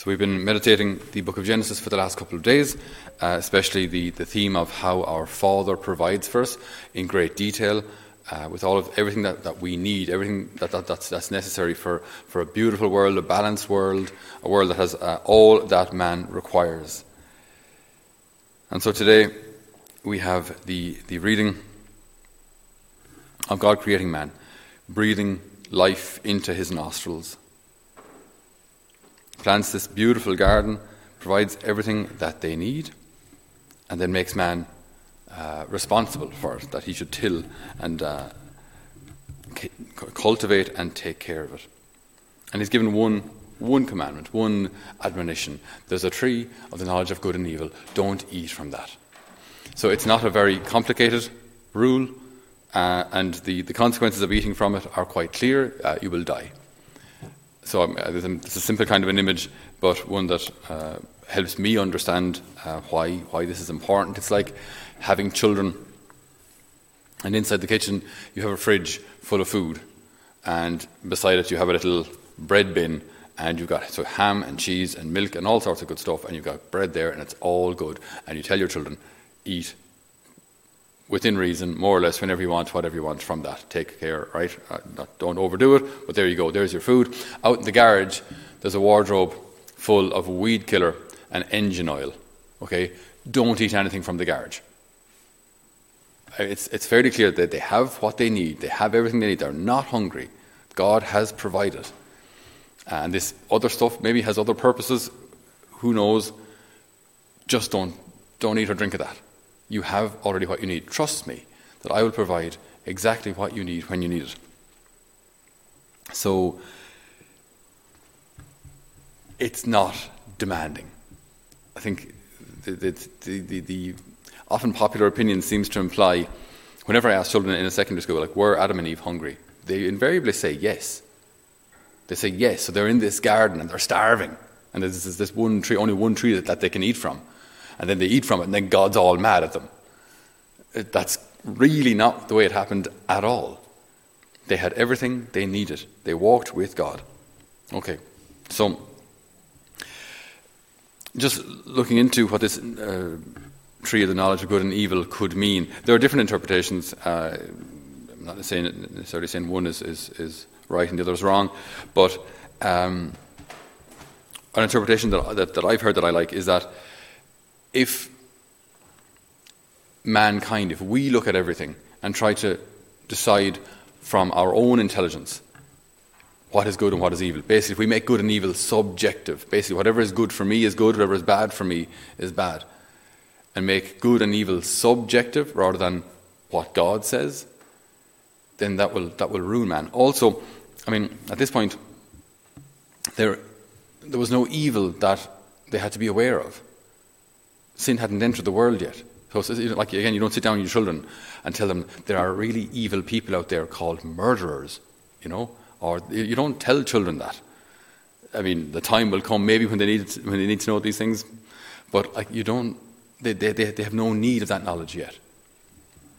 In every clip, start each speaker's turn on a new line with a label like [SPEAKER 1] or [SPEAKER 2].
[SPEAKER 1] So we've been meditating the book of Genesis for the last couple of days, uh, especially the, the theme of how our Father provides for us in great detail, uh, with all of everything that, that we need, everything that, that, that's, that's necessary for, for a beautiful world, a balanced world, a world that has uh, all that man requires. And so today we have the, the reading of God creating man, breathing life into his nostrils plants this beautiful garden, provides everything that they need, and then makes man uh, responsible for it, that he should till and uh, c- cultivate and take care of it. And he's given one, one commandment, one admonition. There's a tree of the knowledge of good and evil. Don't eat from that. So it's not a very complicated rule, uh, and the, the consequences of eating from it are quite clear. Uh, you will die. So um, it's a simple kind of an image, but one that uh, helps me understand uh, why why this is important. It's like having children, and inside the kitchen you have a fridge full of food, and beside it you have a little bread bin, and you've got so ham and cheese and milk and all sorts of good stuff, and you've got bread there, and it's all good, and you tell your children, eat within reason, more or less, whenever you want, whatever you want from that. Take care, right? Uh, don't overdo it, but there you go. There's your food. Out in the garage, there's a wardrobe full of weed killer and engine oil. Okay? Don't eat anything from the garage. It's, it's fairly clear that they have what they need. They have everything they need. They're not hungry. God has provided. And this other stuff maybe has other purposes. Who knows? Just don't, don't eat or drink of that. You have already what you need. Trust me that I will provide exactly what you need when you need it. So, it's not demanding. I think the, the, the, the, often popular opinion seems to imply, whenever I ask children in a secondary school, like, were Adam and Eve hungry? They invariably say yes. They say yes. So they're in this garden and they're starving. And there's this one tree, only one tree that, that they can eat from and then they eat from it, and then God's all mad at them. That's really not the way it happened at all. They had everything they needed, they walked with God. Okay, so just looking into what this uh, tree of the knowledge of good and evil could mean, there are different interpretations. Uh, I'm not saying, necessarily saying one is, is, is right and the other is wrong, but um, an interpretation that, that, that I've heard that I like is that if mankind, if we look at everything and try to decide from our own intelligence what is good and what is evil, basically, if we make good and evil subjective, basically, whatever is good for me is good, whatever is bad for me is bad, and make good and evil subjective rather than what God says, then that will, that will ruin man. Also, I mean, at this point, there, there was no evil that they had to be aware of sin hadn't entered the world yet. So, like again, you don't sit down with your children and tell them there are really evil people out there called murderers, you know, or you don't tell children that. I mean, the time will come maybe when they need when they need to know these things, but like you don't. They, they, they have no need of that knowledge yet.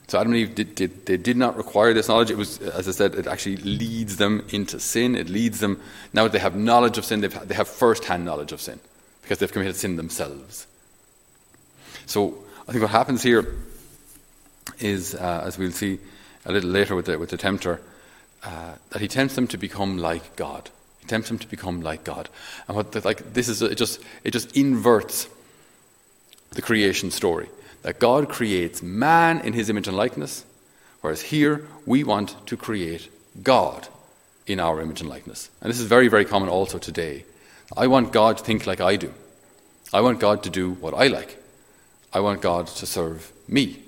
[SPEAKER 1] So Adam and Eve did, did, they did not require this knowledge. It was, as I said, it actually leads them into sin. It leads them now they have knowledge of sin. They have first-hand knowledge of sin because they've committed sin themselves. So I think what happens here is, uh, as we'll see a little later with the, with the tempter, uh, that he tempts them to become like God. He tempts them to become like God. And what like this is it just it just inverts the creation story. That God creates man in his image and likeness, whereas here we want to create God in our image and likeness. And this is very, very common also today. I want God to think like I do. I want God to do what I like. I want God to serve me.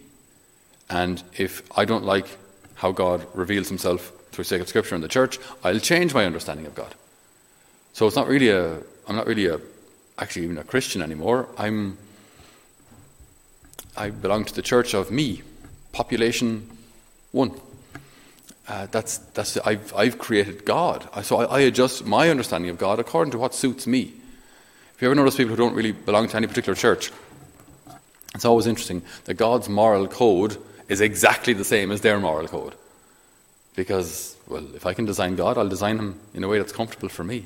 [SPEAKER 1] And if I don't like how God reveals himself through sacred scripture in the church, I'll change my understanding of God. So it's not really a, I'm not really a, actually even a Christian anymore. I'm, I belong to the church of me, population one. Uh, that's, that's, I've, I've created God. So I, I adjust my understanding of God according to what suits me. If you ever notice people who don't really belong to any particular church, it's always interesting that God's moral code is exactly the same as their moral code. Because, well, if I can design God, I'll design him in a way that's comfortable for me.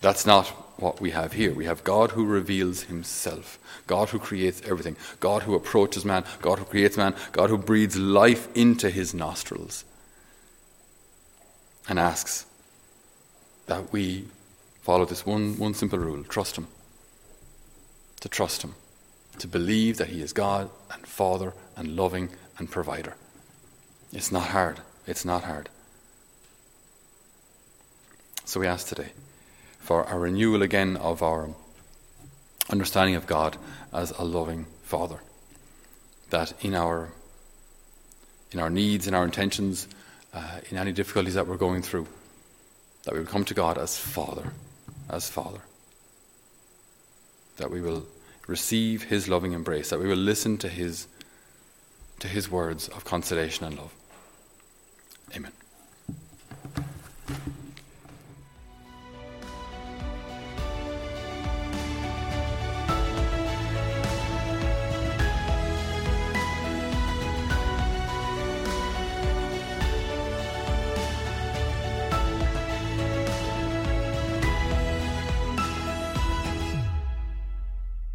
[SPEAKER 1] That's not what we have here. We have God who reveals himself, God who creates everything, God who approaches man, God who creates man, God who breathes life into his nostrils and asks that we follow this one, one simple rule trust him. To trust him. To believe that he is God and Father and loving and provider. It's not hard. It's not hard. So we ask today for a renewal again of our understanding of God as a loving Father. That in our in our needs, in our intentions, uh, in any difficulties that we're going through, that we will come to God as Father, as Father. That we will receive His loving embrace, that we will listen to His to His words of consolation and love. Amen.